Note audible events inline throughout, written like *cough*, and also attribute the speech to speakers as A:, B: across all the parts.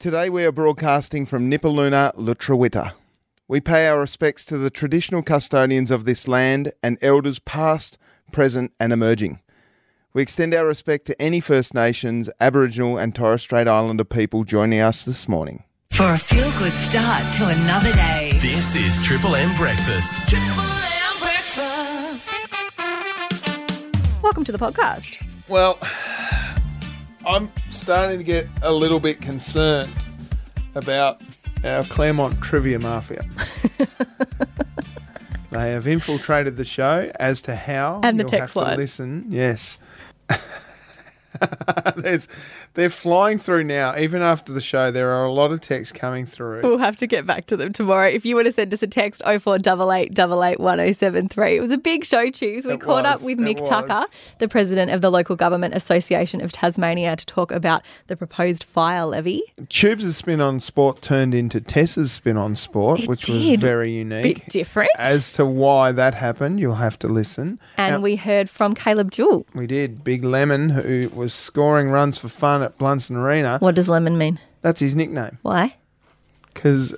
A: Today we are broadcasting from Nipaluna, Lutrawita. We pay our respects to the traditional custodians of this land and elders past, present, and emerging. We extend our respect to any First Nations, Aboriginal, and Torres Strait Islander people joining us this morning.
B: For a feel good start to another day.
C: This is Triple M Breakfast.
B: Triple M breakfast.
D: Welcome to the podcast.
A: Well, I'm starting to get a little bit concerned about our Claremont trivia mafia. *laughs* they have infiltrated the show as to how.
D: And the
A: you'll
D: text
A: have to
D: line.
A: listen, yes. *laughs* There's, they're flying through now. Even after the show, there are a lot of texts coming through.
D: We'll have to get back to them tomorrow. If you want to send us a text, 0488 1073. It was a big show, Tubes. We
A: It
D: caught up with
A: it
D: Mick
A: was.
D: Tucker, the president of the Local Government Association of Tasmania, to talk about the proposed fire levy.
A: Tubes' spin on sport turned into Tessa's spin on sport,
D: It
A: which was very unique.
D: Bit different.
A: As to why that happened, you'll have to listen.
D: and
A: Now-
D: we heard from Caleb Jewell.
A: We did. Big Lemon, who was scoring runs for fun at Blundstone Arena.
D: What does lemon mean?
A: That's his nickname.
D: Why?
A: Because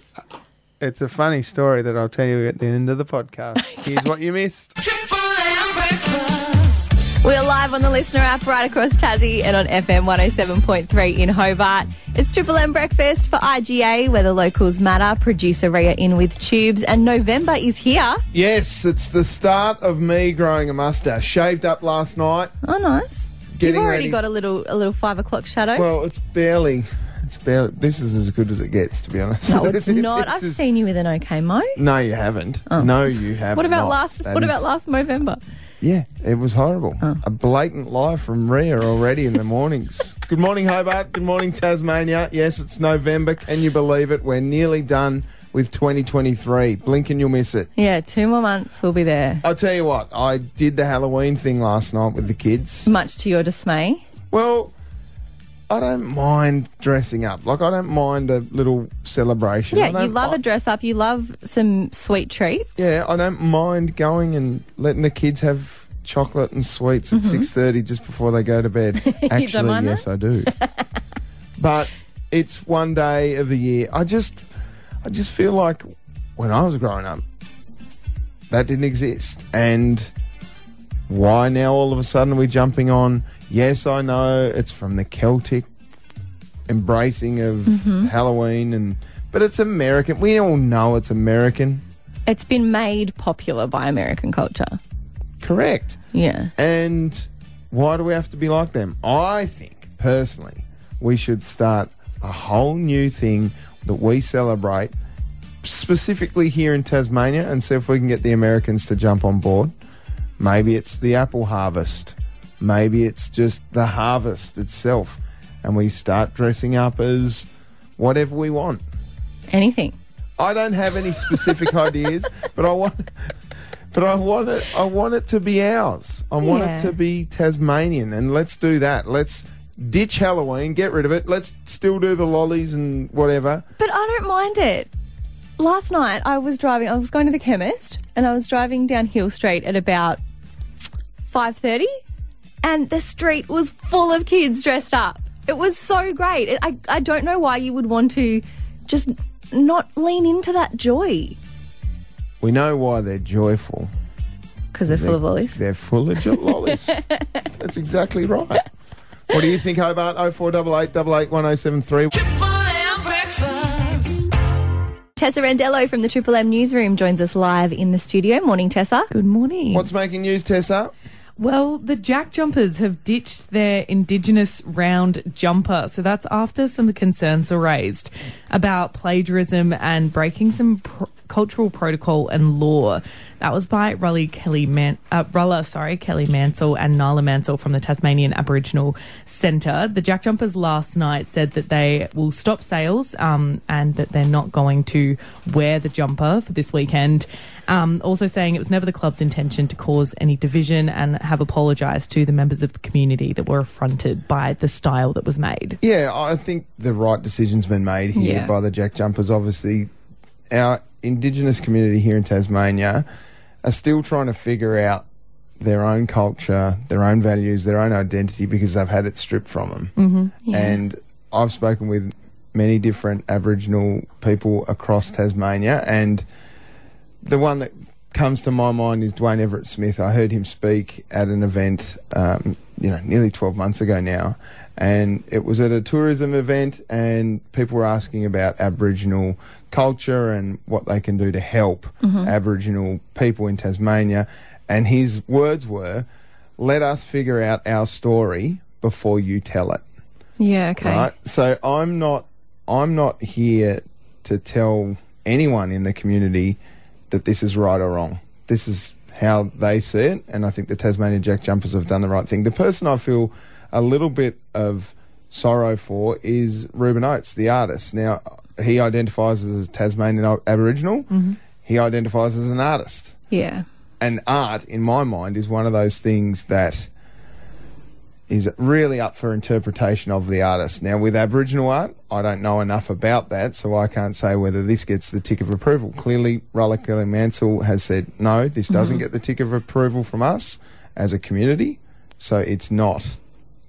A: it's a funny story that I'll tell you at the end of the podcast. *laughs* Here's what you missed.
B: Triple M breakfast.
D: We're live on the listener app right across Tassie and on FM 107.3 in Hobart. It's Triple M Breakfast for IGA, where the locals matter. Producer Rhea in with tubes, and November is here.
A: Yes, it's the start of me growing a mustache. Shaved up last night.
D: Oh, nice. You've already
A: ready.
D: got a little a little five o'clock shadow.
A: Well, it's barely. It's barely. This is as good as it gets, to be honest.
D: no, it's *laughs* not. I've seen you with an okay mo.
A: No, you haven't. Oh. No, you haven't.
D: What about
A: not.
D: last?
A: That
D: What
A: is-
D: about last November?
A: Yeah, it was horrible.
D: Oh.
A: A blatant lie from Ria already in the mornings. *laughs* Good morning, Hobart. Good morning, Tasmania. Yes, it's November. Can you believe it? We're nearly done with 2023. Blink and you'll miss it.
D: Yeah, two more months. We'll be there.
A: I'll tell you what, I did the Halloween thing last night with the kids.
D: Much to your dismay.
A: Well, I don't mind dressing up. Like, I don't mind a little celebration.
D: Yeah, you love
A: I-
D: a dress up. You love some sweet treats.
A: Yeah, I don't mind going and letting the kids have chocolate and sweets at six thirty just before they go to bed. *laughs* Actually,
D: Mm-hmm.
A: yes, I do. *laughs* but it's one day of the year. I just, I just feel like when I was growing up, that didn't exist, and why now all of a sudden are we jumping on? Yes, I know it's from the Celtic embracing of
D: Mm-hmm.
A: Halloween, and but it's American. We all know it's American.
D: It's been made popular by American culture.
A: Correct.
D: Yeah.
A: And why do we have to be like them? I think, personally, we should start a whole new thing that we celebrate, specifically here in Tasmania, and see if we can get the Americans to jump on board. Maybe it's the apple harvest. Maybe it's just the harvest itself. And we start dressing up as whatever we want.
D: Anything.
A: I don't have any specific *laughs* ideas, but I want, but I want it. I want it to be ours. I want
D: Yeah.
A: it to be Tasmanian, and let's do that. Let's ditch Halloween, get rid of it. Let's still do the lollies and whatever.
D: But I don't mind it. Last night I was driving. I was going to the chemist, and I was driving down Hill Street at about five thirty, and the street was full of kids dressed up. It was so great. It- I I don't know why you would want to just not lean into that joy
A: We know why they're joyful.
D: because they're full of lollies.
A: They're full of lollies. *laughs* That's exactly right. What do you think, Hobart? Oh four double eight double eight one oh seven three.
B: Triple
D: Tessa Randello from the Triple M newsroom joins us live in the studio. Morning, Tessa.
E: Good morning.
A: What's making news, Tessa?
E: Well, the Jack Jumpers have ditched their Indigenous round jumper. So that's after some concerns are raised about plagiarism and breaking some pr- cultural protocol and law. That was by Raleigh Kelly Man- uh, Rulla, sorry, Kelly Mansell and Nala Mansell from the Tasmanian Aboriginal Centre. The Jack Jumpers last night said that they will stop sales um, and that they're not going to wear the jumper for this weekend. Um, also saying it was never the club's intention to cause any division and have apologised to the members of the community that were affronted by the style that was made.
A: Yeah, I think the right decision's been made here
E: Yeah.
A: by the Jack Jumpers. Obviously, our Indigenous community here in Tasmania are still trying to figure out their own culture, their own values, their own identity because they've had it stripped from them. Mm-hmm. And I've spoken with many different Aboriginal people across Tasmania, and the one that comes to my mind is Dwayne Everett Smith. I heard him speak at an event, um, you know, nearly 12 months ago now, and it was at a tourism event, and people were asking about Aboriginal culture and what they can do to help mm-hmm. Aboriginal people in Tasmania. And his words were, "Let us figure out our story before you tell it."
D: Yeah, okay.
A: Right. So I'm not I'm not here to tell anyone in the community that this is right or wrong. This is how they see it, and I think the Tasmania Jack Jumpers have done the right thing. The person I feel a little bit of sorrow for is Ruben Oates, the artist. Now he identifies as a Tasmanian Aboriginal. Mm-hmm. He identifies as an artist
D: Yeah.
A: and art, in my mind, is one of those things that is really up for interpretation of the artist. Now, with Aboriginal art, I don't know enough about that, so I can't say whether this gets the tick of approval. Clearly, Rollicka Mansell has said, no, this doesn't mm-hmm. get the tick of approval from us as a community, so it's not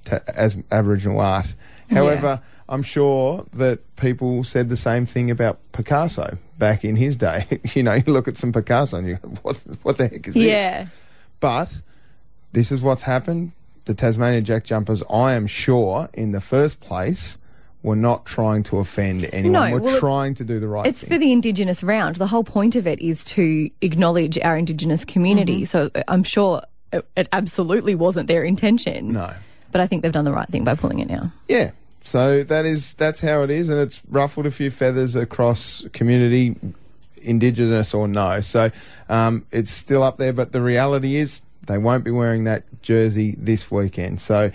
A: ta as Aboriginal art. However, I'm sure that people said the same thing about Picasso back in his day. *laughs* you know, you look at some Picasso and you go, what, what the heck is this?
D: Yeah.
A: But this is what's happened. The Tasmania Jack Jumpers, I am sure, in the first place, were not trying to offend anyone.
D: No,
A: we're
D: well,
A: trying to do the right
D: It's
A: thing.
D: for the Indigenous round. The whole point of it is to acknowledge our Indigenous community. So uh, I'm sure it, it absolutely wasn't their intention.
A: no.
D: But I think they've done the right thing by pulling it now.
A: Yeah. So that is that's how it is, and it's ruffled a few feathers across community, indigenous or no. So um, it's still up there, but the reality is they won't be wearing that jersey this weekend. So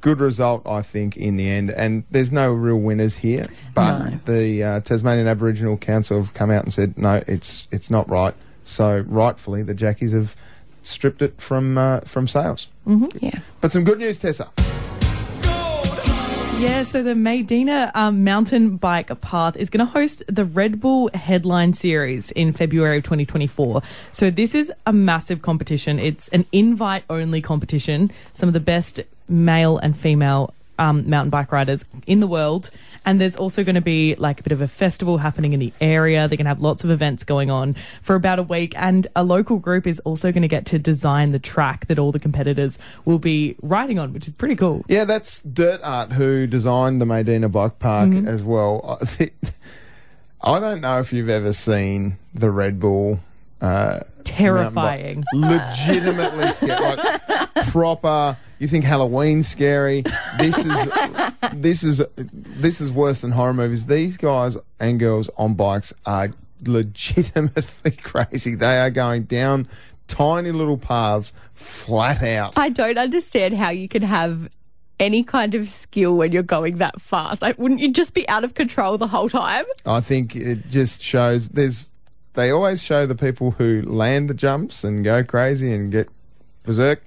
A: good result, I think, in the end. And there's no real winners here, but
D: No.
A: the uh, Tasmanian Aboriginal Council have come out and said no, it's it's not right. So rightfully, the Jackies have stripped it from uh, from sales.
D: Yeah.
A: But some good news, Tessa.
E: Yeah, so the Maydena um, mountain bike path is going to host the Red Bull Hardline Series in February of 2024. So this is a massive competition. It's an invite only competition. Some of the best male and female um, mountain bike riders in the world. And there's also going to be like a bit of a festival happening in the area. They're going to have lots of events going on for about a week. And a local group is also going to get to design the track that all the competitors will be riding on, which is pretty cool.
A: Yeah, that's Dirt Art who designed the Maydena Bike Park
E: Mm-hmm.
A: as well. *laughs* I don't know if you've ever seen the Red Bull. Uh,
E: Terrifying.
A: Legitimately scary. Like, *laughs* proper. You think Halloween's scary? This is *laughs* this is this is worse than horror movies. These guys and girls on bikes are legitimately *laughs* crazy. They are going down tiny little paths flat out.
D: I don't understand how you can have any kind of skill when you're going that fast. Like, wouldn't you just be out of control the whole time?
A: I think it just shows there's they always show the people who land the jumps and go crazy and get berserk.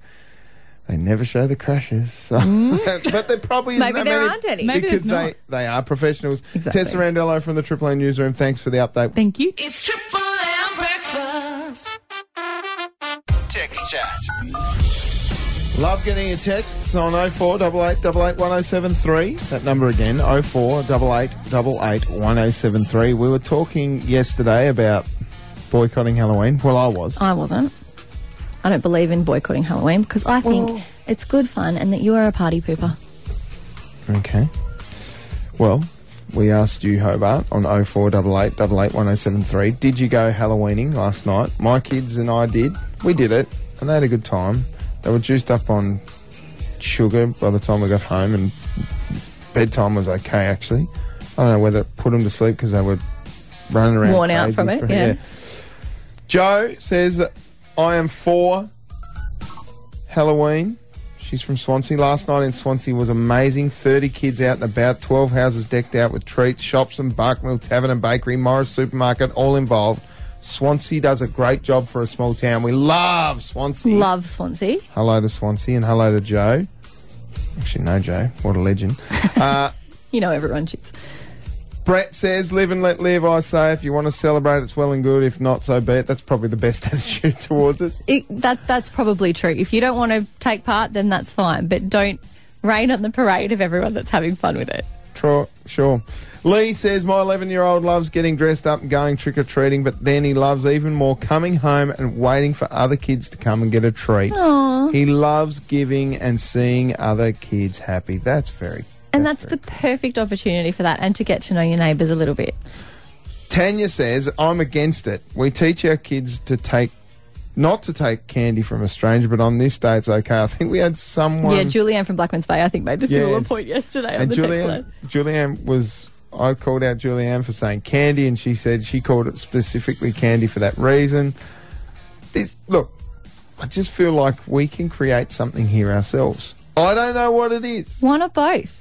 A: They never show the crashes. So. Mm. *laughs* but there probably isn't
D: Maybe
A: that
D: there
A: many
D: aren't any.
E: Maybe
A: because
E: there's
A: they,
E: not.
A: they are professionals.
D: Exactly.
A: Tessa Randello from the Triple A Newsroom, thanks for the update.
E: Thank you.
B: It's Triple M breakfast.
C: Text chat.
A: Love getting your texts on 0488881073. That number again, 0488881073. We were talking yesterday about boycotting Halloween. Well, I was.
D: I wasn't. I don't believe in boycotting Halloween because I think it's good fun and that you are a party pooper.
A: Okay. Well, we asked you, Hobart, on 0488881073. Did you go Halloweening last night? My kids and I did. We did it, and they had a good time. They were juiced up on sugar by the time we got home, and bedtime was okay, actually. I don't know whether it put them to sleep because they were running around.
D: Worn out from it, yeah.
A: Joe says, I am for Halloween. She's from Swansea. Last night in Swansea was amazing. 30 kids out and about, 12 houses decked out with treats, shops and Barkmill Tavern and Bakery, Morris Supermarket, all involved. Swansea does a great job for a small town. We love Swansea.
D: Love Swansea.
A: hello to Swansea and hello to Joe. Actually, no, Joe. What a legend. *laughs* uh,
D: You know everyone chips.
A: Brett says, live and let live. I say, if you want to celebrate, it's well and good. If not, so be it. That's probably the best *laughs* attitude towards it.
D: It, that that's probably true. If you don't want to take part, then that's fine. But don't rain on the parade of everyone that's having fun with it.
A: Tro- sure. Lee says, My 11 year old loves getting dressed up and going trick or treating, but then he loves even more coming home and waiting for other kids to come and get a treat. He loves giving and seeing other kids happy. That's very.
D: And that's the perfect opportunity for that and to get to know your neighbours a little bit.
A: Tanya says, I'm against it. We teach our kids to take, not to take candy from a stranger, but on this day it's okay. I think we had someone.
D: yeah, Julianne from Blackman's Bay, I think, made the similar
A: Yes.
D: point yesterday on
A: and
D: the text
A: Julianne,
D: line.
A: Julianne was. I called out Julianne for saying candy, and she said she called it specifically candy for that reason. This look, I just feel like we can create something here ourselves. I don't know what it is.
D: One not both?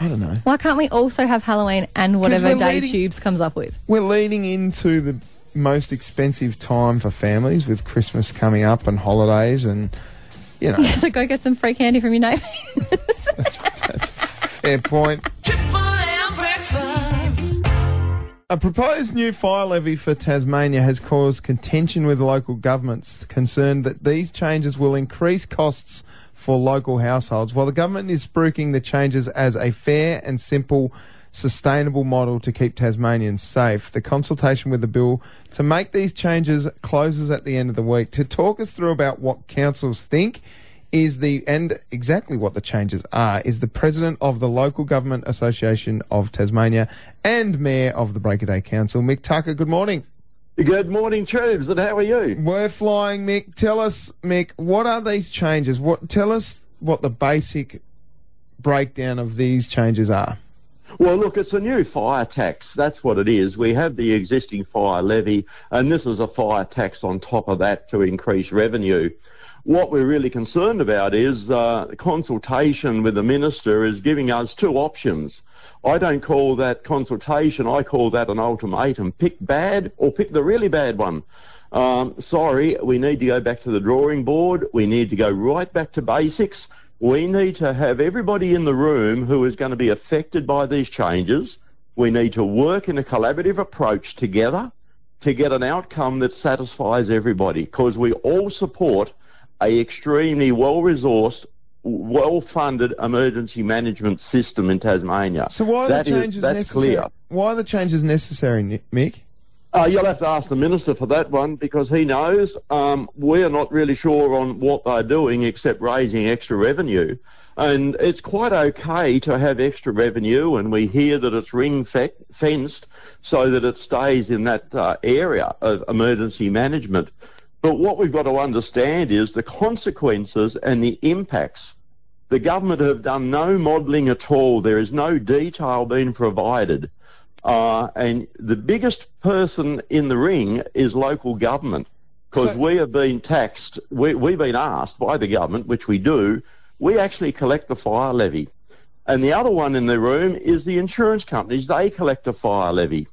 A: I don't know.
D: Why can't we also have Halloween and whatever
A: we're
D: day
A: leading-
D: Tubes comes up with?
A: We're leading into the most expensive time for families with Christmas coming up and holidays, and you know *laughs*
D: So go get some free candy from your neighbour.
A: that's, that's a fair point.
B: Triple M breakfast.
A: A proposed new fire levy for Tasmania has caused contention with local governments, concerned that these changes will increase costs for local households. While the government is spruiking the changes as a fair and simple, sustainable model to keep Tasmanians safe, the consultation with the bill to make these changes closes at the end of the week. To talk us through about what councils think is the and exactly what the changes are is the president of the local government association of Tasmania and mayor of the Break Day Council, Mick Tucker. Good morning.
F: Good morning, Tubes, and how are you?
A: We're flying, Mick. Tell us, Mick, what are these changes? What tell us what the basic breakdown of these changes are.
F: Well, look, it's a new fire tax. That's what it is. We have the existing fire levy, and this is a fire tax on top of that to increase revenue. What we're really concerned about is uh, consultation with the minister is giving us two options. I don't call that consultation, I call that an ultimatum. Pick bad or pick the really bad one. Um, sorry, we need to go back to the drawing board. We need to go right back to basics. We need to have everybody in the room who is going to be affected by these changes. We need to work in a collaborative approach together to get an outcome that satisfies everybody because we all support a extremely well-resourced, well-funded emergency management system in Tasmania.
A: So why are
F: That
A: the
F: is-
A: changes
F: that's
A: necessary?
F: clear.
A: Why are the changes necessary, Mick?
F: Uh, you'll have to ask the minister for that one because he knows. Um, we're not really sure on what they're doing except raising extra revenue. And it's quite okay to have extra revenue, and we hear that it's ring fe- fenced so that it stays in that uh, area of emergency management. But what we've got to understand is the consequences and the impacts. The government have done no modelling at all. There is no detail being provided. Uh, and the biggest person in the ring is local government because
A: So-
F: we have been taxed, we, we've been asked by the government, which we do, we actually collect the fire levy. And the other one in the room is the insurance companies, they collect a fire levy.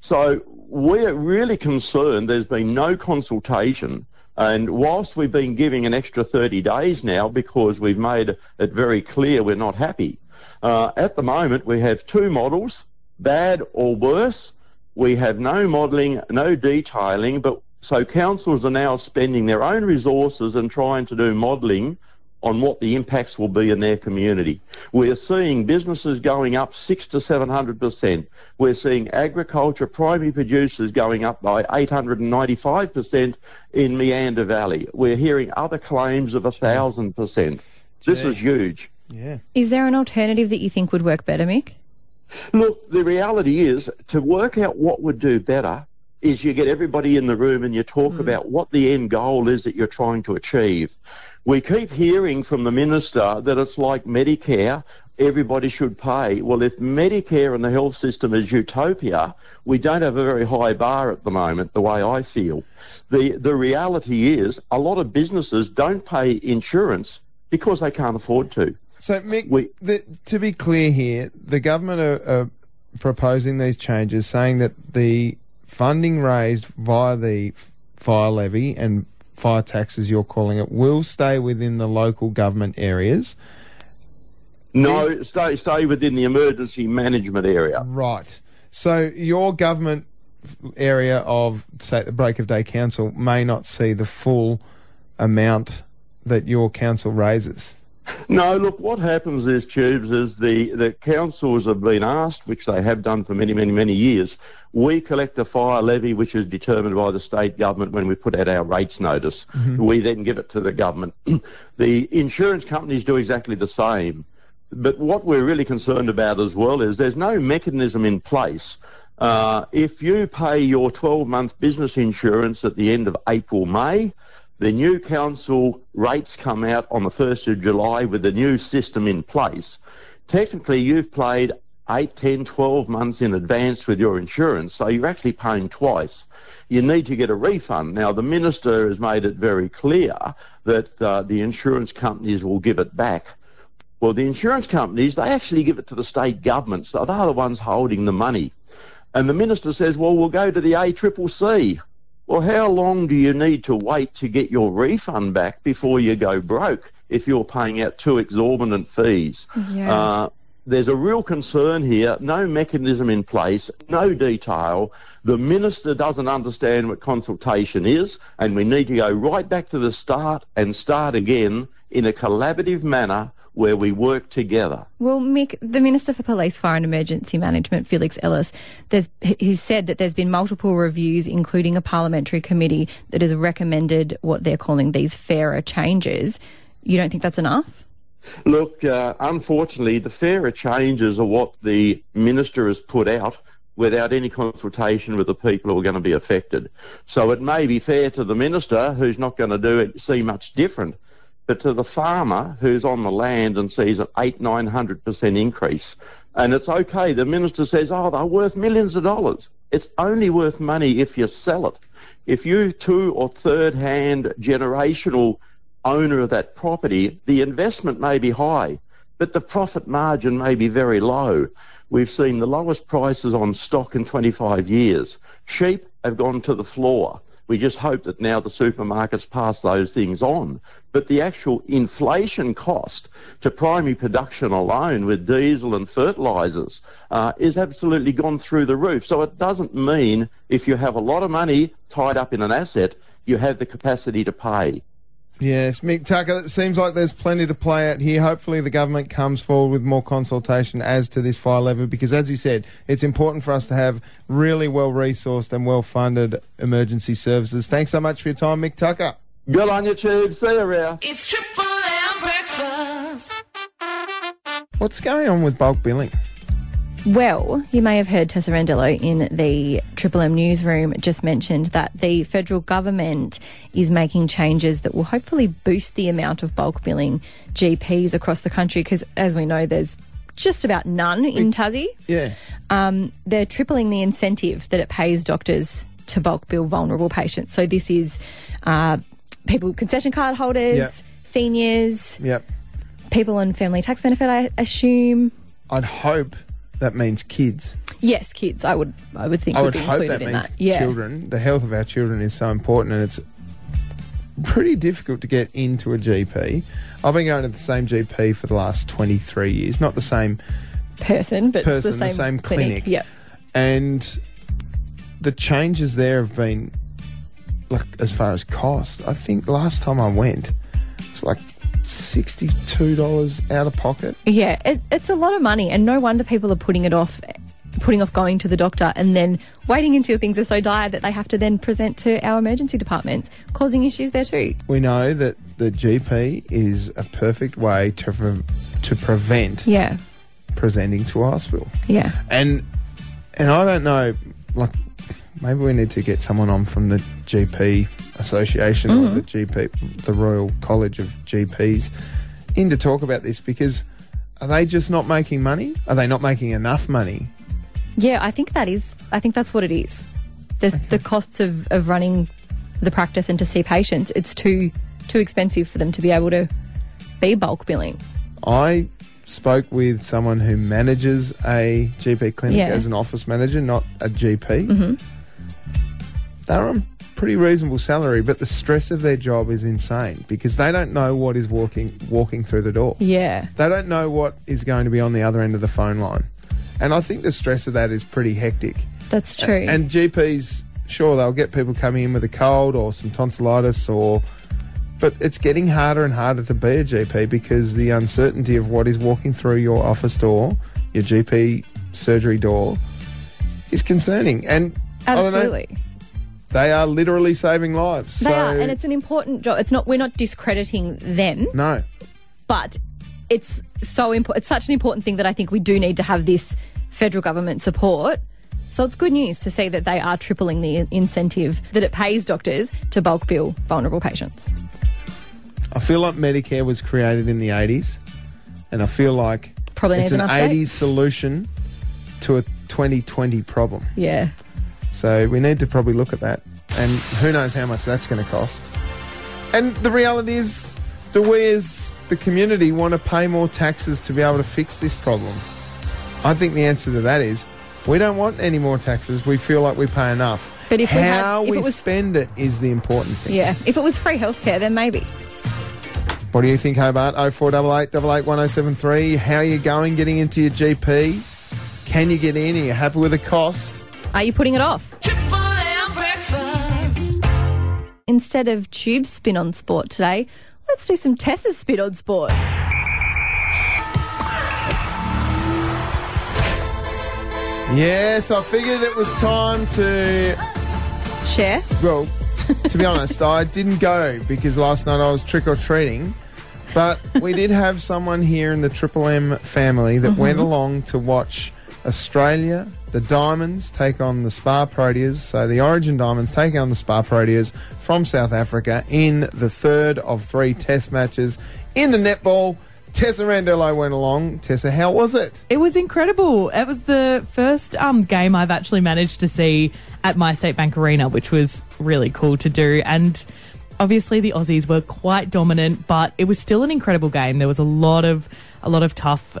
F: So we're really concerned there's been no consultation. And whilst we've been giving an extra 30 days now because we've made it very clear we're not happy, uh, at the moment we have two models, bad or worse. We have no modelling, no detailing, but so councils are now spending their own resources and trying to do modelling on what the impacts will be in their community. We're seeing businesses going up six to seven hundred percent. We're seeing agriculture primary producers going up by eight hundred and ninety-five percent in Meander Valley. We're hearing other claims of a thousand percent. This is huge.
A: Yeah.
D: Is there an alternative that you think would work better, Mick?
F: Look, the reality is to work out what would do better is you get everybody in the room and you talk hmm. about what the end goal is that you're trying to achieve. We keep hearing from the minister that it's like Medicare, everybody should pay. Well, if Medicare and the health system is utopia, we don't have a very high bar at the moment, the way I feel. The, the reality is a lot of businesses don't pay insurance because they can't afford to.
A: So, Mick,
F: We-
A: the, to be clear here, the government are, are proposing these changes, saying that the funding raised via the fire levy and fire tax, as you're calling it, will stay within the local government areas.
F: No, stay stay within the emergency management area.
A: Right. So, your government area of, say, the Break O'Day Council may not see the full amount that your council raises.
F: No, look, what happens is, Tubes, is the, the councils have been asked, which they have done for many, many, many years, we collect a fire levy which is determined by the state government when we put out our rates notice. We then give it to the government. *clears throat* the insurance companies do exactly the same. But what we're really concerned about as well is there's no mechanism in place. Uh, if you pay your 12 month business insurance at the end of April, May, the new council rates come out on the 1st of July with the new system in place. Technically, you've paid 8, 10, 12 months in advance with your insurance, so you're actually paying twice. You need to get a refund. Now, the minister has made it very clear that uh, the insurance companies will give it back. Well, the insurance companies, they actually give it to the state governments. they're the ones holding the money. And the minister says, well, we'll go to the ACCC. Well, how long do you need to wait to get your refund back before you go broke if you're paying out two exorbitant fees?
D: Yeah.
F: Uh, there's a real concern here, no mechanism in place, no detail. The minister doesn't understand what consultation is, and we need to go right back to the start and start again in a collaborative manner where we work together.
D: Well, Mick, the Minister for Police, Fire and Emergency Management, Felix Ellis, there's, he's said that there's been multiple reviews, including a parliamentary committee that has recommended what they're calling these fairer changes. You don't think that's enough?
F: Look, uh, unfortunately, the fairer changes are what the minister has put out without any consultation with the people who are going to be affected. So it may be fair to the minister, who's not going to do it, see much different, but to the farmer who's on the land and sees an eight, nine hundred percent increase, and it's okay. The minister says, "Oh, they're worth millions of dollars." It's only worth money if you sell it. If you two or third hand generational owner of that property, the investment may be high, but the profit margin may be very low. We've seen the lowest prices on stock in 25 years. Sheep have gone to the floor. We just hope that now the supermarkets pass those things on. But the actual inflation cost to primary production alone with diesel and fertilisers uh, is absolutely gone through the roof. So it doesn't mean if you have a lot of money tied up in an asset, you have the capacity to pay.
A: Yes, Mick Tucker, it seems like there's plenty to play out here. Hopefully, the government comes forward with more consultation as to this fire level because, as you said, it's important for us to have really well resourced and well funded emergency services. Thanks so much for your time, Mick Tucker.
F: Good on you, Tube. See you around.
B: It's Triple M breakfast.
A: What's going on with bulk billing?
D: Well, you may have heard Tessa Randello in the Triple M newsroom just mentioned that the federal government is making changes that will hopefully boost the amount of bulk billing GPs across the country because, as we know, there's just about none in Tassie.
A: Yeah.
D: Um, they're tripling the incentive that it pays doctors to bulk bill vulnerable patients. So this is uh, people, concession card holders,
A: Yep.
D: seniors,
A: Yep.
D: people on family tax benefit, I assume.
A: I'd hope that means kids.
D: Yes, kids. I would. I would think
A: I
D: would
A: would
D: be
A: hope
D: included
A: that
D: in
A: means
D: that. Yeah.
A: children. The health of our children is so important, and it's pretty difficult to get into a GP. I've been going to the same GP for the last 23 years, not the same
D: person, but
A: person,
D: the same,
A: the same clinic.
D: Yep.
A: and the changes there have been like as far as cost. I think last time I went, it's like sixty-two dollars out of pocket.
D: Yeah, it, it's a lot of money, and no wonder people are putting it off, putting off going to the doctor, and then waiting until things are so dire that they have to then present to our emergency departments, causing issues there too.
A: We know that the GP is a perfect way to pre- to prevent
D: Yeah,
A: presenting to a hospital.
D: yeah,
A: And and I don't know, like maybe we need to get someone on from the GP Association or the mm-hmm. GP, the Royal College of GPs, in to talk about this because are they just not making money? Are they not making enough money?
D: yeah. I think that is. I think that's what it is. There's the costs of, of running the practice and to see patients. It's too too expensive for them to be able to be bulk billing.
A: I spoke with someone who manages a GP clinic
D: Yeah.
A: as an office manager, not a GP. Mm-hmm. They're on pretty reasonable salary, but the stress of their job is insane because they don't know what is walking walking through the door.
D: Yeah,
A: They don't know what is going to be on the other end of the phone line. And I think the stress of that is pretty hectic.
D: that's true.
A: And GPs, sure, they'll get people coming in with a cold or some tonsillitis or But it's getting harder and harder to be a GP because the uncertainty of what is walking through your office door, your GP surgery door, is concerning. And I don't know,
D: Absolutely.
A: They are literally saving lives.
D: They
A: so,
D: are, and it's an important job. It's not. We're not discrediting them,
A: no.
D: but it's so important. It's such an important thing that I think we do need to have this federal government support. So it's good news to see that they are tripling the incentive that it pays doctors to bulk bill vulnerable patients.
A: I feel like Medicare was created in the 80s, and I feel like
D: Probably
A: it's an
D: an
A: 80s solution to a 2020 problem.
D: Yeah.
A: So we need to probably look at that. And who knows how much that's going to cost. And the reality is, do we as the community want to pay more taxes to be able to fix this problem? I think the answer to that is we don't want any more taxes. We feel like we pay enough.
D: But if we had-
A: how
D: if
A: we
D: it was-
A: spend it is the important thing.
D: Yeah. If it was free healthcare, then maybe.
A: What do you think, Hobart? 0488 88 1073. How are you going getting into your GP? Can you get in? Are you happy with the cost?
D: Are you putting it off?
B: Triple M breakfast.
D: Instead of tube spin on sport today, let's do some Tessa's spin on sport.
A: Yes, I figured it was time to
D: Share.
A: Well, to be *laughs* honest, I didn't go because last night I was trick or treating. But we did have someone here in the Triple M family that went mm-hmm. along to watch Australia, the Diamonds, take on the SPAR Proteas. So the Origin Diamonds take on the SPAR Proteas from South Africa in the third of three test matches in the netball. Tessa Randello went along. Tessa, how was it?
E: It was incredible. It was the first um, game I've actually managed to see at My State Bank Arena, which was really cool to do. And obviously the Aussies were quite dominant, but it was still an incredible game. There was a lot of a lot of tough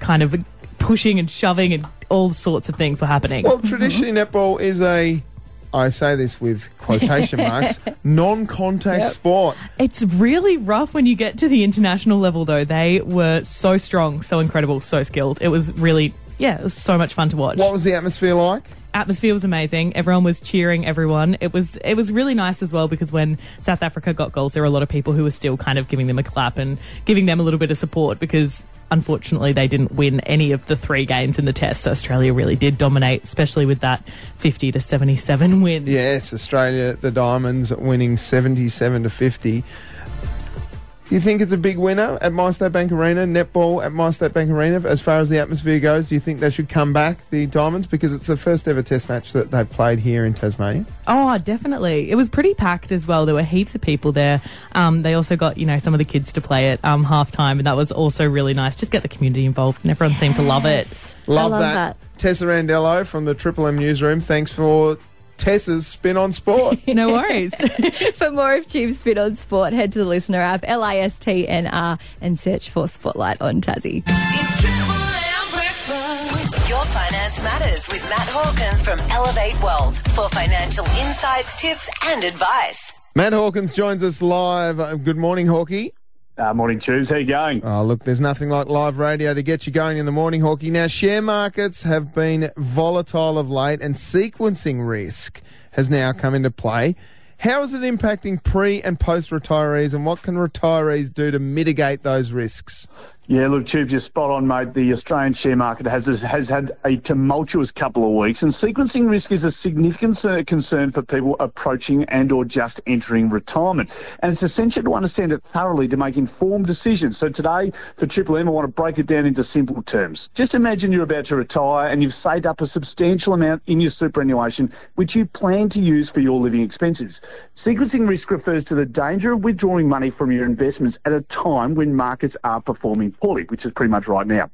E: kind of pushing and shoving and all sorts of things were happening.
A: Well, traditionally, netball is a, I say this with quotation *laughs* marks, non contact
D: Yep.
A: sport.
E: It's really rough when you get to the international level, though. They were so strong, so incredible, so skilled. It was really, yeah, it was so much fun to watch.
A: What was the atmosphere like?
E: atmosphere was amazing. Everyone was cheering everyone. It was it was really nice as well because when South Africa got goals, there were a lot of people who were still kind of giving them a clap and giving them a little bit of support because unfortunately they didn't win any of the three games in the test. So Australia really did dominate, especially with that 50 to 77 win.
A: Yes, Australia, the Diamonds winning 77 to 50. You think it's a big winner at My State Bank Arena, netball at My State Bank Arena, as far as the atmosphere goes? Do you think they should come back, the Diamonds, because it's the first ever test match that they've played here in Tasmania?
E: Oh, definitely. It was pretty packed as well. There were heaps of people there. Um, they also got, you know, some of the kids to play at um, half time, and that was also really nice. Just get the community involved, and everyone seemed to love it.
A: Love,
D: love
A: that.
D: that.
A: Tessa Randello from the Triple M Newsroom, thanks for Tessa's spin on sport. *laughs*
E: No worries. *laughs*
D: For more of Tube Spin on Sport, head to the listener app, L I S T N R, and search for Spotlight on Tassie.
B: It's Triple M breakfast.
G: Your Finance Matters with Matt Hawkins from Elevate Wealth for financial insights, tips, and advice.
A: Matt Hawkins joins us live. Uh, Good morning, Hawkey.
H: Uh, morning, Tubes. How you going?
A: Oh, look, there's nothing like live radio to get you going in the morning, Hawkey. Now, share markets have been volatile of late, and sequencing risk has now come into play. How is it impacting pre and post retirees, and what can retirees do to mitigate those risks?
H: Yeah, look, Tubes, you're spot on, mate. The Australian share market has has had a tumultuous couple of weeks, and sequencing risk is a significant concern for people approaching and or just entering retirement. And it's essential to understand it thoroughly to make informed decisions. So today, for Triple M, I want to break it down into simple terms. Just imagine you're about to retire and you've saved up a substantial amount in your superannuation, which you plan to use for your living expenses. Sequencing risk refers to the danger of withdrawing money from your investments at a time when markets are performing poorly, which is pretty much right now.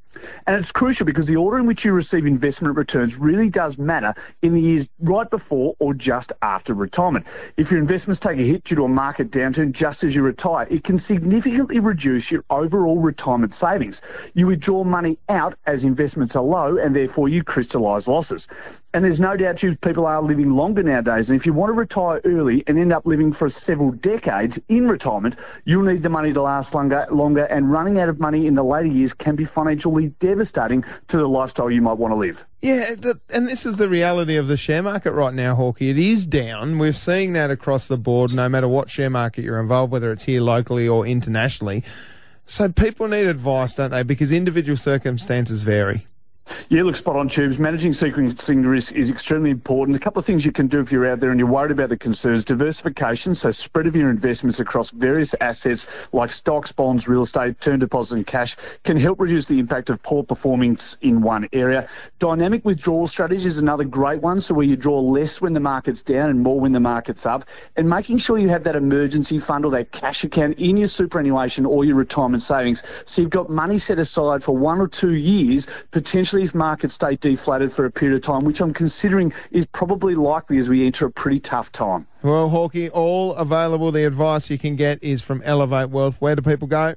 H: And it's crucial because the order in which you receive investment returns really does matter in the years right before or just after retirement. If your investments take a hit due to a market downturn just as you retire, it can significantly reduce your overall retirement savings. You withdraw money out as investments are low and therefore you crystallise losses. And there's no doubt you people are living longer nowadays. And if you want to retire early and end up living for several decades in retirement, you'll need the money to last longer, longer and running out of money in the later years can be financially devastating to the lifestyle you might want to live.
A: Yeah, and this is the reality of the share market right now, Hawkey. It is down. We're seeing that across the board, no matter what share market you're involved, whether it's here locally or internationally. So people need advice, don't they? Because individual circumstances vary.
H: Yeah, look, spot on, Tubes. Managing sequencing risk is extremely important. A couple of things you can do if you're out there and you're worried about the concerns. Diversification, so spread of your investments across various assets like stocks, bonds, real estate, term deposits and cash can help reduce the impact of poor performance in one area. Dynamic withdrawal strategy is another great one, so where you draw less when the market's down and more when the market's up. And making sure you have that emergency fund or that cash account in your superannuation or your retirement savings. So you've got money set aside for one or two years, potentially if markets stay deflated for a period of time, which I'm considering is probably likely as we enter a pretty tough time.
A: Well, Hawkey, all available. The advice you can get is from Elevate Wealth. Where do people go?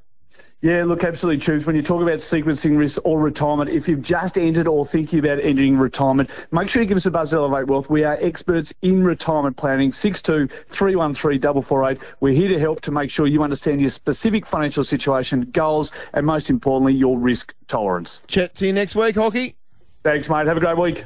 H: Yeah, look, absolutely, Tubes. When you talk about sequencing risk or retirement, if you've just entered or thinking about entering retirement, make sure you give us a buzz at Elevate Wealth. We are experts in retirement planning. 62 313 448. We're here to help to make sure you understand your specific financial situation, goals, and most importantly, your risk tolerance.
A: Chat to you next week, Hawkey.
H: Thanks, mate. Have a great week.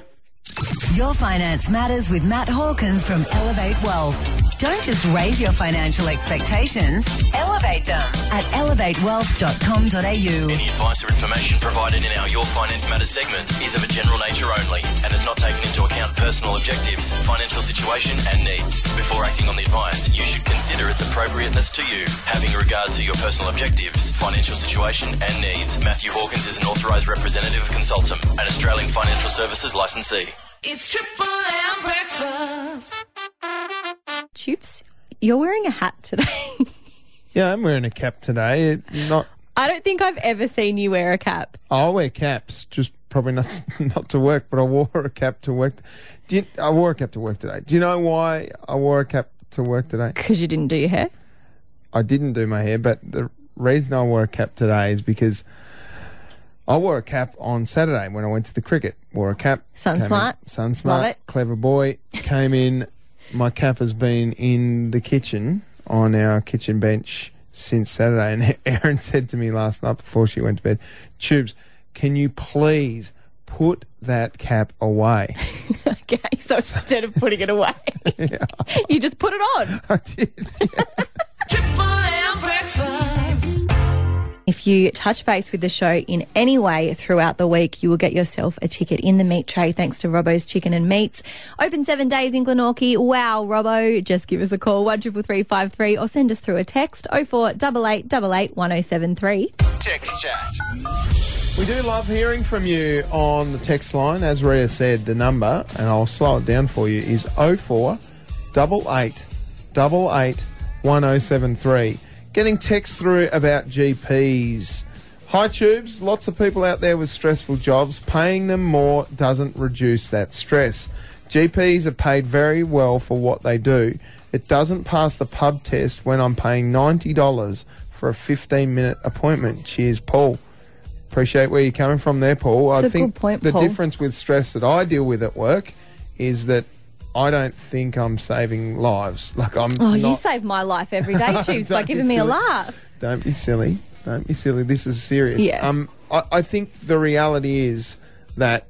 G: Your Finance Matters with Matt Hawkins from Elevate Wealth. Don't just raise your financial expectations, elevate them at elevatewealth.com.au.
I: Any advice or information provided in our Your Finance Matters segment is of a general nature only and is not taken into account personal objectives, financial situation, and needs. Before acting on the advice, you should consider its appropriateness to you, having regard to your personal objectives, financial situation, and needs. Matthew Hawkins is an authorised representative consultant, an Australian Financial Services licensee.
B: It's Triple M breakfast.
D: Tubes, you're wearing a hat today. *laughs*
A: Yeah, I'm wearing a cap today. It, not.
D: I don't think I've ever seen you wear a cap.
A: I'll wear caps, just probably not *laughs* not to work. But I wore a cap to work. Do you, I wore a cap to work today. Do you know why I wore a cap to work today?
D: Because you didn't do your hair?
A: I didn't do my hair, but the reason I wore a cap today is because I wore a cap on Saturday when I went to the cricket. Wore a cap.
D: Sun
A: came in-
D: smart.
A: Sun smart. Clever boy. Came in. My cap has been in the kitchen on our kitchen bench since Saturday. And *laughs* Erin said to me last night before she went to bed, Tubes, can you please put that cap away? *laughs*
D: Okay, so instead of putting it *laughs* away, you just put it on.
A: I did.
B: Breakfast.
D: If you touch base with the show in any way throughout the week, you will get yourself a ticket in the meat tray thanks to Robbo's Chicken and Meats. Open seven days in Glenorchy. Wow, Robbo. Just give us a call, 133353 or send us through a text, 048888 1073.
C: Text chat.
A: We do love hearing from you on the text line. As Ria said, the number, and I'll slow it down for you, is 04 88 88 1073. Getting texts through about GPs. Hi, Tubes. Lots of people out there with stressful jobs. Paying them more doesn't reduce that stress. GPs are paid very well for what they do. It doesn't pass the pub test when I'm paying $90 for a 15 minute appointment. Cheers, Paul. Appreciate where you're coming from there, Paul.
D: It's
A: I
D: a
A: think
D: good point,
A: the
D: Paul.
A: difference with stress that I deal with at work is that I don't think I'm saving lives. Like I'm.
D: Oh, you save my life every day, *laughs* Tubes, by giving me a laugh.
A: Don't be silly. Don't be silly. This is serious.
D: Yeah.
A: Um, I, I think the reality is that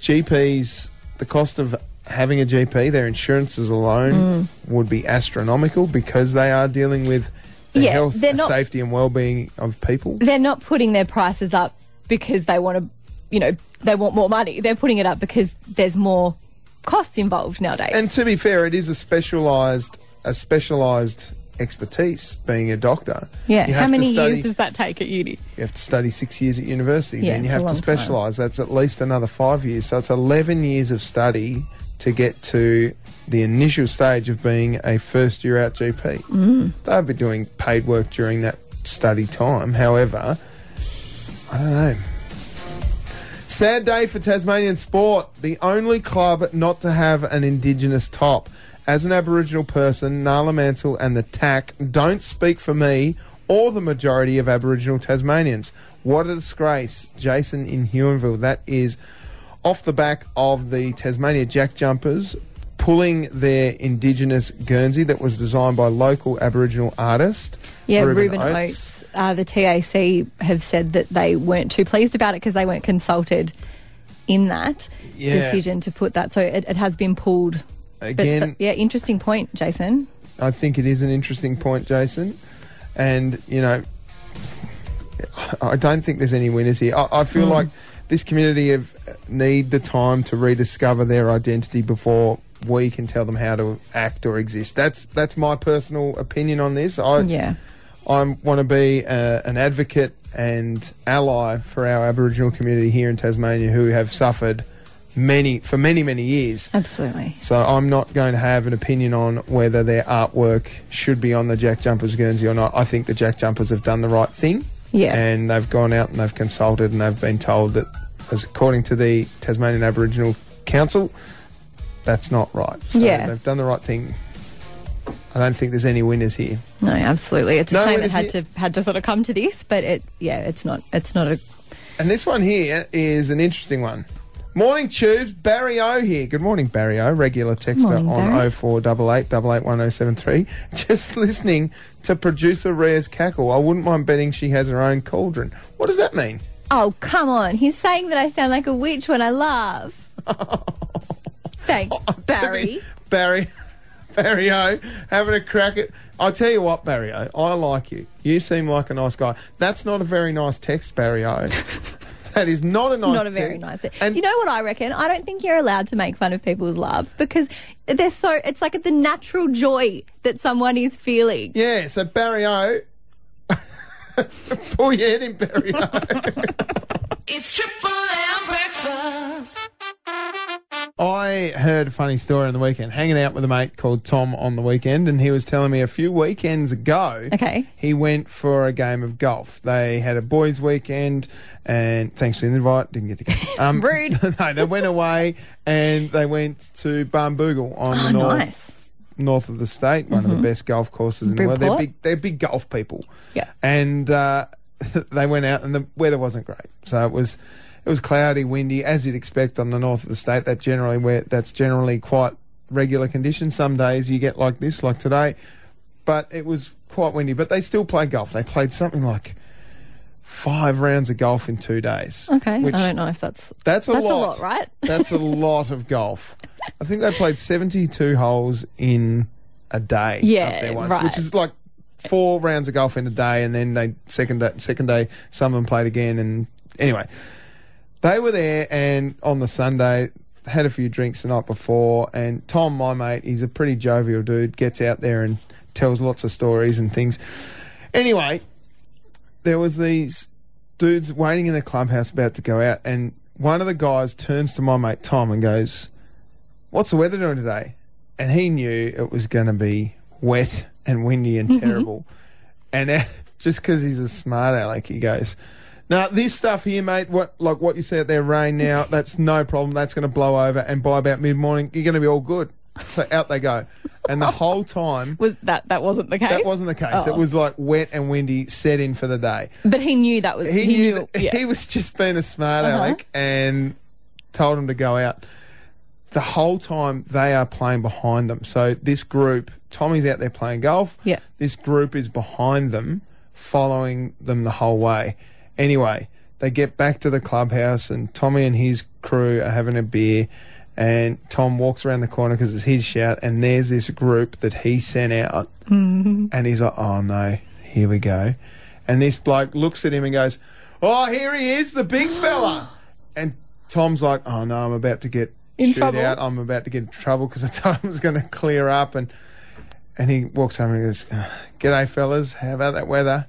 A: GPs, the cost of having a GP, their insurances alone would be astronomical because they are dealing with the
D: Mm. Yeah,
A: health,
D: not-
A: safety, and well-being of people.
D: They're not putting their prices up because they want to, you know, they want more money. They're putting it up because there's more costs involved nowadays.
A: And to be fair, it is a specialised, a specialised expertise being a doctor.
D: yeah,
A: You
D: how many
A: study-
D: years does that take at uni?
A: You have to study six years at university.
D: Yeah,
A: then you have to specialise. That's at least another five years. So it's 11 years of study to get to the initial stage of being a first year out GP. Mm. They'll be doing paid work during that study time. However, I don't know. Sad day for Tasmanian sport. The only club not to have an Indigenous top. As an Aboriginal person, Nala Mansell and the TAC don't speak for me or the majority of Aboriginal Tasmanians. What a disgrace. Jason in Huonville. That is off the back of the Tasmania Jack Jumpers pulling their Indigenous Guernsey that was designed by local Aboriginal artist.
D: Yeah, Reuben Oates. Uh, the TAC have said that they weren't too pleased about it because they weren't consulted in that
A: Yeah.
D: decision to put that. So it, it has been pulled.
A: Again,
D: th- yeah, interesting point, Jason.
A: I think it is an interesting point, Jason. And, you know, I don't think there's any winners here. I, I feel like this community have need the time to rediscover their identity before we can tell them how to act or exist. That's that's my personal opinion on this. I
D: Yeah.
A: I want to be uh, an advocate and ally for our Aboriginal community here in Tasmania who have suffered many for many many years.
D: Absolutely.
A: So I'm not going to have an opinion on whether their artwork should be on the Jack Jumpers Guernsey or not. I think the Jack Jumpers have done the right thing.
D: Yeah.
A: And they've gone out and they've consulted and they've been told that, as according to the Tasmanian Aboriginal Council, that's not right. So
D: Yeah.
A: They've done the right thing. I don't think there's any winners here.
D: No, absolutely. It's
A: No,
D: a shame
A: it
D: had
A: it-
D: to had to sort of come to this, but it yeah, it's not it's not a
A: And this one here is an interesting one. Morning, Tubes. Barry O here. Good morning, Barry O. Regular texter
D: Morning,
A: on
D: Barry.
A: 0488 881073. Just *laughs* listening to producer Rhea's cackle. I wouldn't mind betting she has her own cauldron. What does that mean?
D: Oh, come on. He's saying that I sound like a witch when I laugh. *laughs* Thanks, oh, Barry.
A: Barry, Barry O, having a crack at. I'll tell you what, Barry O, I like you. You seem like a nice guy. That's not a very nice text, Barry O. *laughs* that is not a nice
D: not a very nice day.
A: And
D: you know what I reckon? I don't think you're allowed to make fun of people's laughs because they're so. It's like the natural joy that someone is feeling.
A: Yeah, so Barry O, *laughs* pull your head in, Barry O. *laughs*
B: It's Triple M breakfast.
A: I heard a funny story on the weekend, hanging out with a mate called Tom on the weekend, and he was telling me a few weekends ago.
D: Okay.
A: He went for a game of golf. They had a boys' weekend, and thanks for the invite, didn't get to go. *laughs* Um,
D: Rude. *laughs*
A: no, they went away and they went to Barnbougle on
D: Oh,
A: the north,
D: nice.
A: north of the state, one of the best golf courses in the world. They're big, they're big golf people.
D: Yeah.
A: And uh, *laughs* they went out, and the weather wasn't great. So it was it was cloudy, windy, as you'd expect on the north of the state. That generally where that's generally quite regular conditions. Some days you get like this, like today, but it was quite windy. But they still played golf. They played something like five rounds of golf in two days.
D: Okay.
A: which
D: I don't know if that's
A: that's a
D: that's
A: lot.
D: a lot, right? *laughs*
A: That's a lot of golf. I think they played 72 holes in a day.
D: Yeah,
A: up there once,
D: right.
A: Which is like four rounds of golf in a day, and then they second day, second day some of them played again. And anyway, they were there, and on the Sunday had a few drinks the night before. And Tom, my mate, he's a pretty jovial dude. Gets out there and tells lots of stories and things. Anyway, there was these dudes waiting in the clubhouse about to go out, and one of the guys turns to my mate Tom and goes, "What's the weather doing today?" And he knew it was going to be wet and windy and terrible. And uh, *laughs* just because he's a smart aleck, he goes, "Now this stuff here, mate, what like what you see out there, rain now, *laughs* that's no problem. That's going to blow over, and by about mid morning, you're going to be all good." So out they go, and the whole time. *laughs*
D: Was that that wasn't the case?
A: That wasn't the case.
D: Oh.
A: It was like wet and windy, set in for the day.
D: But he knew that was.
A: He,
D: He,
A: knew,
D: knew.
A: that
D: yeah.
A: he was just being a smart
D: Uh-huh.
A: aleck and told him to go out. The whole time they are playing behind them. So this group, Tommy's out there playing golf.
D: Yeah.
A: This group is behind them, following them the whole way. Anyway, they get back to the clubhouse and Tommy and his crew are having a beer. And Tom walks around the corner because it's his shout, and there's this group that he sent out, mm-hmm. and he's like, "Oh no, here we go." And this bloke looks at him and goes, "Oh, here he is, the big fella." And Tom's like, "Oh no, I'm about to get
D: In trouble.
A: out. I'm about to get in trouble because I *laughs* told him it was going to clear up." And and he walks over and goes, "Uh, "G'day, fellas. How about that weather?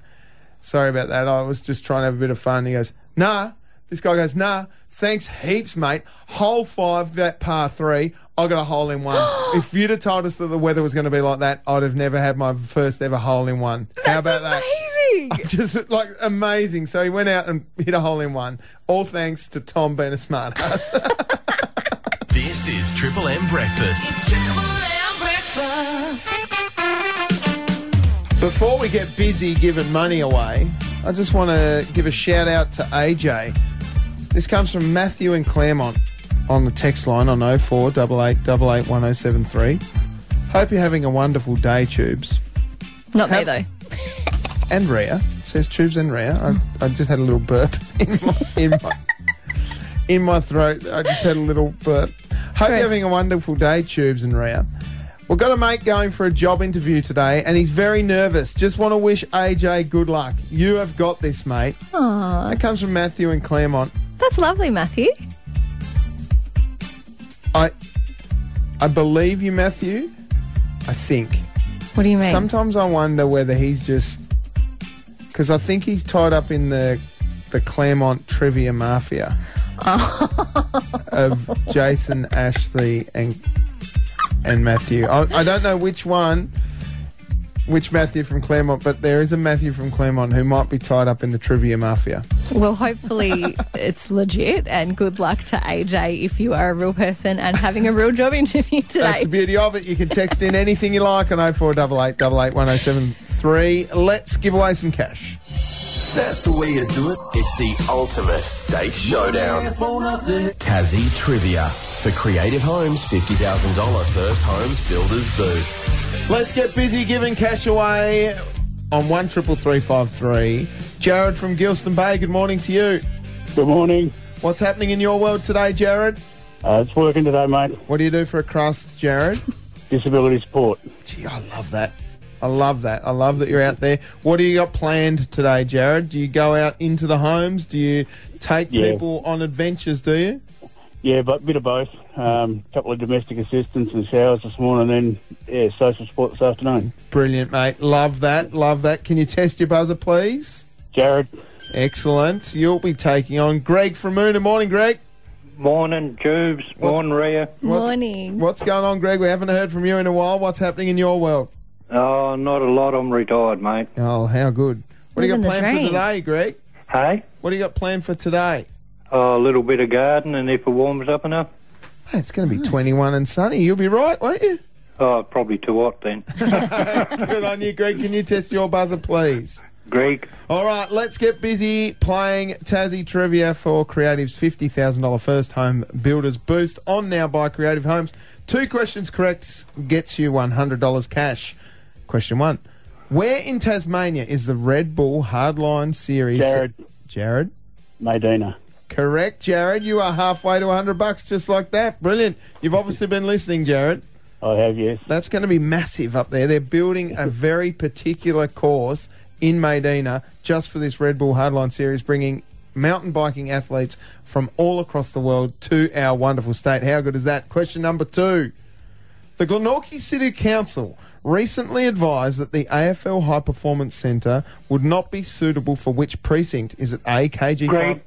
A: Sorry about that. I was just trying to have a bit of fun." He goes, "Nah." This guy goes, "Nah." Thanks heaps, mate. Hole five, that par three. I got a hole in one. *gasps* if you'd have told us that the weather was going to be like that, I'd have never had my first ever hole in one. How about that?
D: amazing. *laughs*
A: just like amazing. So he went out and hit a hole in one. All thanks to Tom being a smart ass. *laughs*
I: This is Triple M Breakfast.
B: It's Triple M breakfast.
A: Before we get busy giving money away, I just want to give a shout out to AJ. This comes from Matthew and Claremont on the text line on 0488881073. Hope you're having a wonderful day, Tubes.
D: Not me though. *laughs*
A: and Rhea. It says Tubes and Rhea. I, I just had a little burp *laughs* in my, in my in my throat. I just had a little burp. Hope you're having a wonderful day, Tubes and Rhea. We've got a mate going for a job interview today, and he's very nervous. Just want to wish AJ good luck. You have got this, mate.
D: Aw,
A: That comes from Matthew and Claremont.
D: that's lovely, Matthew.
A: I I believe you, Matthew. I think.
D: What do you mean?
A: Sometimes I wonder whether he's just because I think he's tied up in the the Claremont trivia mafia *laughs* of Jason, Ashley, and and Matthew. I, I don't know which one, which Matthew from Claremont, but there is a Matthew from Claremont who might be tied up in the trivia mafia.
D: Well, hopefully *laughs* it's legit, and good luck to AJ if you are a real person and having a real job interview today.
A: That's the beauty of it. You can text in anything you like on 0488 1073. Let's give away some cash.
J: That's the way you do it. It's the ultimate state showdown. Tassie Trivia. For Creative Homes, $50,000 First Homes Builders Boost.
A: Let's get busy giving cash away on one triple three five three. Jared from Geilston Bay. Good morning to you.
H: Good morning.
A: What's happening in your world today, Jared?
H: Uh, it's working today, mate.
A: What do you do for a crust, Jared?
H: Disability support.
A: Gee, I love that. I love that. I love that you're out there. What do you got planned today, Jared? Do you go out into the homes? Do you take
H: Yeah.
A: people on adventures? Do you?
H: Yeah, but a bit of both. Um, a couple of domestic assistants and showers this morning, and then yeah, social support this afternoon.
A: Brilliant, mate. Love that. Love that. Can you test your buzzer, please?
H: Jared,
A: Excellent. You'll be taking on Greg from Moonah. Morning, Greg.
K: Morning, Tubes. Morning, Rhea.
D: Morning.
A: What's going on, Greg? We haven't heard from you in a while. What's happening in your world?
K: Oh, not a lot. I'm retired, mate.
A: Oh, how good. What do you
D: Living
A: got
D: the
A: planned for today, Greg?
K: Hey?
A: What do you got planned for today?
K: Oh, a little bit of garden, and if it warms up enough,
A: Hey, It's going to be 21 and sunny. You'll be right, won't you?
K: oh, probably too hot then. *laughs*
A: Good on you, Greg. Can you test your buzzer, please?
K: Greg,
A: All right, let's get busy playing Tassie Trivia for Creative's $50,000 first home builders boost on now by Creative Homes. Two questions correct gets you $100 cash. Question one Where in Tasmania is the Red Bull Hardline Series?
H: Jared.
A: Jared?
H: Maydena.
A: Correct, Jared. You are halfway to 100 bucks just like that. Brilliant. You've obviously been listening, Jared.
H: I have yes.
A: That's going to be massive up there. They're building a *laughs* very particular course in Maydena just for this Red Bull Hardline Series, bringing mountain biking athletes from all across the world to our wonderful state. How good is that? Question number two. The Glenorchy City Council recently advised that the AFL High Performance Centre would not be suitable for which precinct? Is it A, KG5?
K: Greg.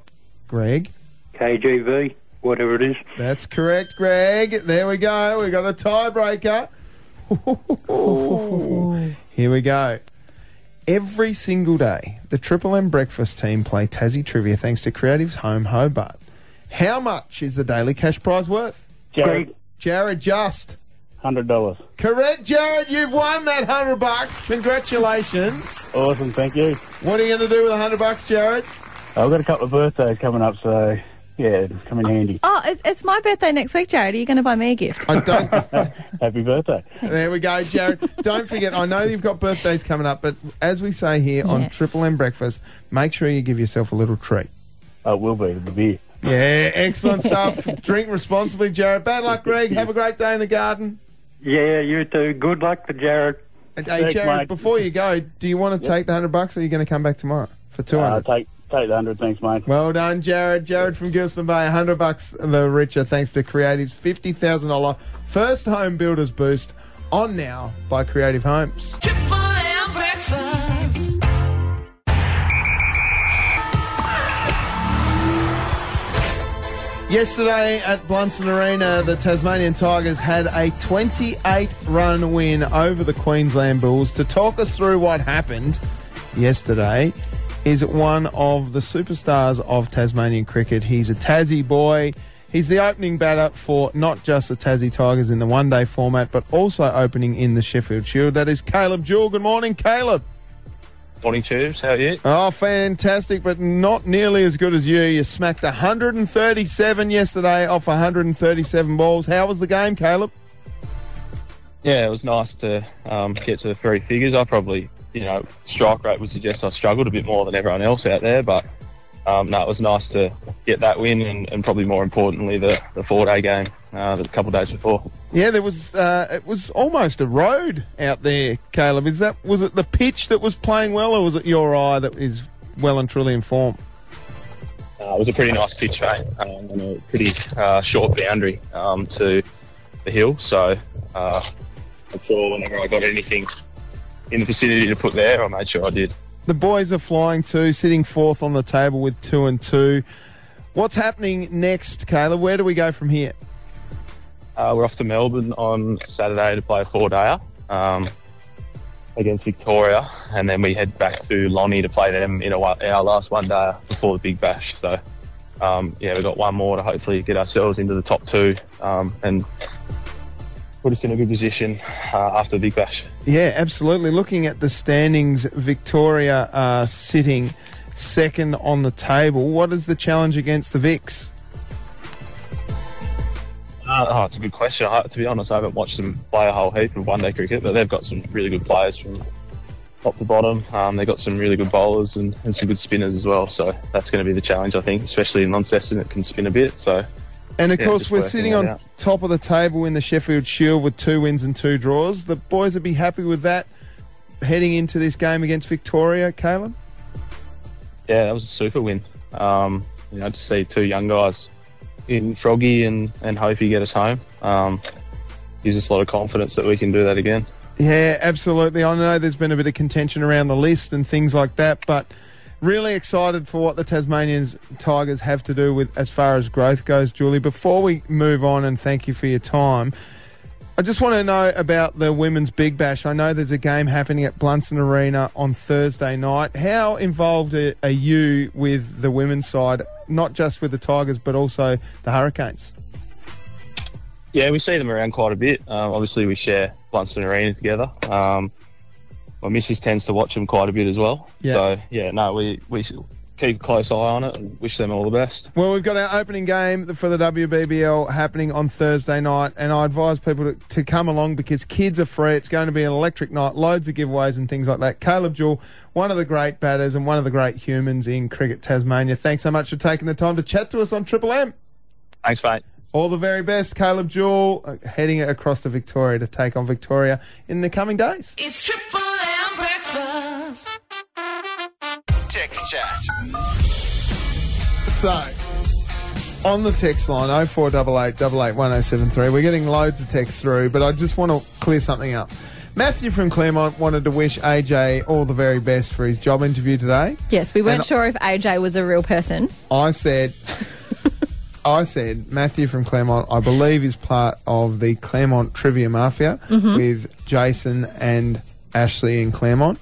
A: Greg.
K: KGV, whatever it is.
A: That's correct, Greg. There we go. We've got a tiebreaker. *laughs* Here we go. Every single day, the Triple M Breakfast team play Tassie Trivia thanks to Creative's Home Hobart. How much is the daily cash prize worth?
H: Jared,
A: Jared, just.
H: Hundred dollars.
A: Correct, Jared. You've won that hundred bucks. Congratulations.
H: Awesome, thank you.
A: What are you going to do with a hundred bucks, Jared?
H: I've got a couple of birthdays coming up, so yeah, it's come in handy.
D: Oh, it, it's my birthday next week, Jared. Are you going to buy me a gift?
A: I don't. *laughs*
H: Happy birthday.
A: There we go, Jared. Don't forget, I know you've got birthdays coming up, but as we say here on
D: Yes.
A: Triple M Breakfast, make sure you give yourself a little treat.
H: Oh, it will be the beer.
A: Yeah, excellent stuff. Drink responsibly, Jared. Bad luck, Greg. Have a great day in the garden.
K: Yeah, you too. Good luck to Jared.
A: And, hey,
H: Thanks,
A: Jared,
H: mate.
A: before you go, do you want to take the hundred bucks, or are you going to come back tomorrow for 200?
H: Uh,
A: hundred?
H: take take the hundred, thanks, mate.
A: well done, Jared. Jared from Geilston Bay, hundred bucks the richer thanks to Creative's fifty thousand dollar first home builders boost on now by Creative Homes.
B: Triple
A: Yesterday at Blundstone Arena, the Tasmanian Tigers had a 28 run win over the Queensland Bulls. To talk us through what happened yesterday is one of the superstars of Tasmanian cricket. He's a Tassie boy. He's the opening batter for not just the Tassie Tigers in the one day format, but also opening in the Sheffield Shield. That is Caleb Jewell. Good morning, Caleb.
L: Morning, Tubes. How are you?
A: Oh, fantastic, but not nearly as good as you. You smacked 137 yesterday off 137 balls. How was the game, Caleb?
L: Yeah, it was nice to um, get to the three figures. I probably you know, strike rate would suggest I struggled a bit more than everyone else out there. But um, no, it was nice to get that win, and, and probably more importantly, the, the four day game uh, a couple of days before.
A: Yeah, there was. Uh, it was almost a road out there, Caleb. Is that was it the pitch that was playing well, or was it your eye that is well and truly informed?
L: Uh, it was a pretty nice pitch, mate, um, and a pretty uh, short boundary um, to the hill. So uh, I'm sure whenever I got anything in the vicinity to put there, I made sure I did.
A: The boys are flying too, sitting fourth on the table with two and two. What's happening next, Caleb? Where do we go from here?
L: Uh, we're off to Melbourne on Saturday to play a four dayer um, against Victoria, and then we head back to Lonnie to play them in a, one- our last one day before the Big Bash. So, um, yeah, we've got one more to hopefully get ourselves into the top two um, and put us in a good position uh, after the Big Bash.
A: Yeah, absolutely. Looking at the standings, Victoria are sitting second on the table. What is the challenge against the Vics?
L: Uh, oh, it's a good question. I, to be honest, I haven't watched them play a whole heap of one day cricket, but they've got some really good players from top to bottom. Um, they've got some really good bowlers and, and some good spinners as well. So that's going to be the challenge, I think, especially in Launceston. It can spin a bit. So
A: And of
L: Yeah,
A: course, we're sitting on
L: out.
A: top of the table in the Sheffield Shield with two wins and two draws. The boys would be happy with that heading into this game against Victoria, Caleb.
L: yeah, that was a super win. Um, you know, to see two young guys in Froggy and and Hopey get us home um, gives us a lot of confidence that we can do that again.
A: Yeah, absolutely. I know there's been a bit of contention around the list and things like that, but really excited for what the Tasmanians Tigers have to do with as far as growth goes, Julie. Before we move on and thank you for your time, I just want to know about the women's Big Bash. I know there's a game happening at Blundstone Arena on Thursday night. How involved are, you with the women's side, not just with the Tigers, but also the Hurricanes?
L: Yeah, we see them around quite a bit. Um, obviously, we share Blundstone Arena together. Um, my missus tends to watch them quite a bit as well.
A: Yeah.
L: So yeah, no, we we keep a close eye on it and wish them all the best.
A: Well, we've got our opening game for the WBBL happening on Thursday night, and I advise people to, to come along because kids are free. It's going to be an electric night, loads of giveaways and things like that. Caleb Jewell, one of the great batters and one of the great humans in cricket Tasmania. Thanks so much for taking the time to chat to us on Triple M.
L: Thanks, mate.
A: All the very best, Caleb Jewell, uh, heading across to Victoria to take on Victoria in the coming days.
B: It's Triple M breakfast.
C: Text chat.
A: So, on the text line 0488 881073, we're getting loads of texts through, but I just want to clear something up. Matthew from Claremont wanted to wish AJ all the very best for his job interview today.
D: Yes, we weren't
A: And
D: sure if AJ was a real person.
A: I said, I said, Matthew from Claremont, I believe is part of the Claremont Trivia Mafia
D: Mhm.
A: with Jason and Ashley in Claremont.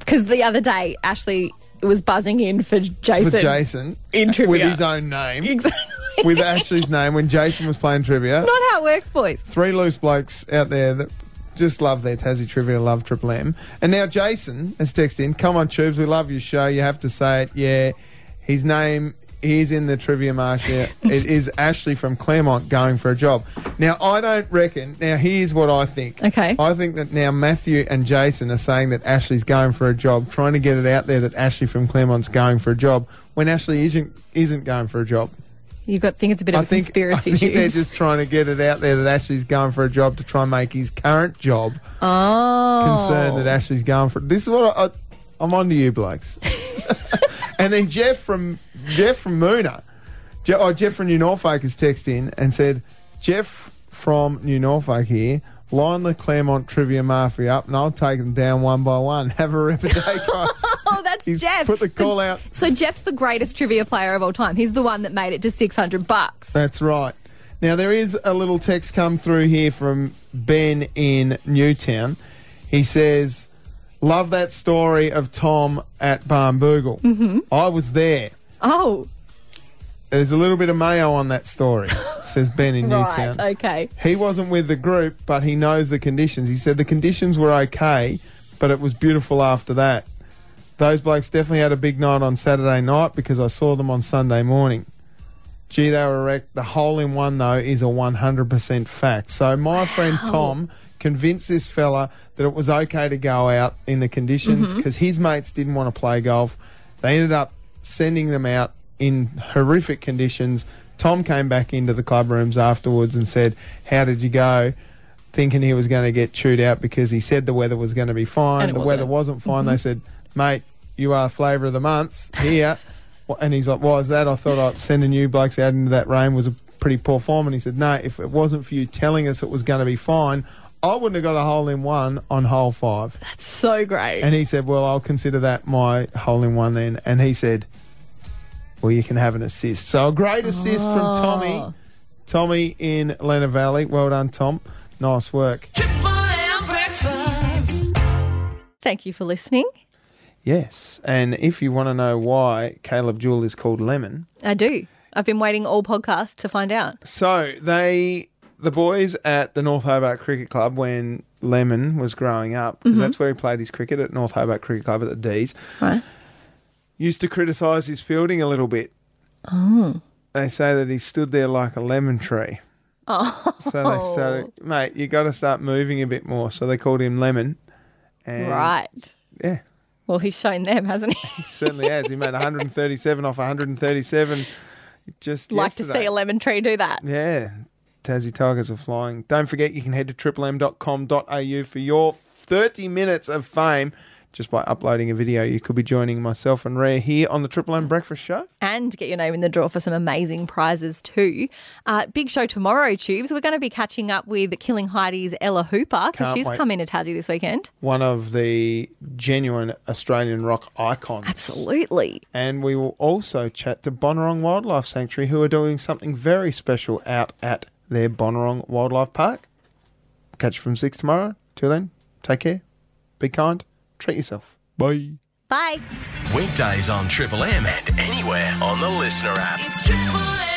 D: Because the other day, Ashley was buzzing in for Jason.
A: For Jason.
D: In trivia.
A: With his own name.
D: Exactly.
A: with Ashley's name when Jason was playing trivia.
D: Not how it works, boys.
A: three loose blokes out there that just love their Tassie trivia, love Triple M. And now Jason has texted in, come on, Tubes, we love your show. You have to say it. Yeah, his name is in the trivia marshal. it is Ashley from Claremont going for a job. Now, I don't reckon, now here's what I think.
D: Okay.
A: I think that now Matthew and Jason are saying that Ashley's going for a job, trying to get it out there that Ashley from Claremont's going for a job when Ashley isn't, isn't going for a job.
D: You've got think it's a bit of
A: I
D: a
A: think,
D: conspiracy.
A: I think they're just trying to get it out there that Ashley's going for a job to try and make his current job
D: oh.
A: concerned that Ashley's going for. This is what I, I, I'm on to you, blokes. *laughs* and then Jeff from Jeff from Moonah, Je, oh Jeff from New Norfolk has texted in and said, Jeff from New Norfolk here. Line the Claremont Trivia Mafia up, and I'll take them down one by one. *laughs* Have a rip a day, guys. *laughs*
D: Oh, that's Jeff.
A: Put the call out.
D: So Jeff's the greatest trivia player of all time. He's the one that made it to 600 bucks.
A: That's right. Now there is a little text come through here from Ben in Newtown. He says, "Love that story of Tom at Barnbougle.
D: Mhm.
A: I was there.
D: Oh,
A: There's a little bit of mayo on that story," *laughs* says Ben in
D: right.
A: Newtown.
D: Okay.
A: He wasn't with the group, but he knows the conditions. He said the conditions were okay, but it was beautiful after that. Those blokes definitely had a big night on Saturday night because I saw them on Sunday morning. Gee, they were wrecked. The hole in one, though, is a 100% fact. So my friend Tom convinced this fella that it was okay to go out in the conditions
D: Mhm.
A: because his mates didn't want to play golf. They ended up sending them out in horrific conditions. Tom came back into the club rooms afterwards and said, How did you go? Thinking he was going to get chewed out because he said the weather was going to be fine. The weather
D: wasn't.
A: wasn't fine. They said, Mate, you are flavour of the month here. *laughs* and he's like, Why is that? I thought I sending you blokes out into that rain was a pretty poor form. And he said, No, if it wasn't for you telling us it was going to be fine, I wouldn't have got a hole in one on hole five.
D: That's so great.
A: And he said, Well, I'll consider that my hole in one then. And he said, Well, you can have an assist. So a great assist from
D: Oh.
A: Tommy. Tommy in Lenah Valley. Well done, Tom. Nice work.
B: Triple M breakfast.
D: Thank you for listening.
A: Yes. And if you want to know why Caleb Jewell is called Lemon,
D: I do. I've been waiting all podcast to find out.
A: So they, the boys at the North Hobart Cricket Club, when Lemon was growing up, because
D: Mhm.
A: that's where he played his cricket at North Hobart Cricket Club at the D's,
D: Right.
A: used to criticise his fielding a little bit.
D: Oh.
A: They say that he stood there like a lemon tree.
D: Oh.
A: So they started, mate, you got to start moving a bit more. So they called him Lemon. And
D: Right.
A: Yeah.
D: Well, he's shown them, hasn't he?
A: He certainly has. He made 137 off 137 just
D: like to see a lemon tree do that.
A: Yeah. Tassie Tigers are flying. Don't forget you can head to triplem.com.au for your 30 minutes of fame just by uploading a video. You could be joining myself and Rhea here on the Triple M Breakfast Show.
D: and get your name in the draw for some amazing prizes too. Uh, big show tomorrow, Tubes. We're going to be catching up with Killing Heidi's Ella Hooper because she's
A: wait.
D: coming to Tassie this weekend.
A: One of the genuine Australian rock icons.
D: Absolutely.
A: And we will also chat to Bonorong Wildlife Sanctuary, who are doing something very special out at their Bonorong Wildlife Park. Catch you from 6 tomorrow. Till then, take care, be kind, treat yourself. Bye.
D: Bye.
J: Weekdays on Triple M and anywhere on the Listener app.
B: It's Triple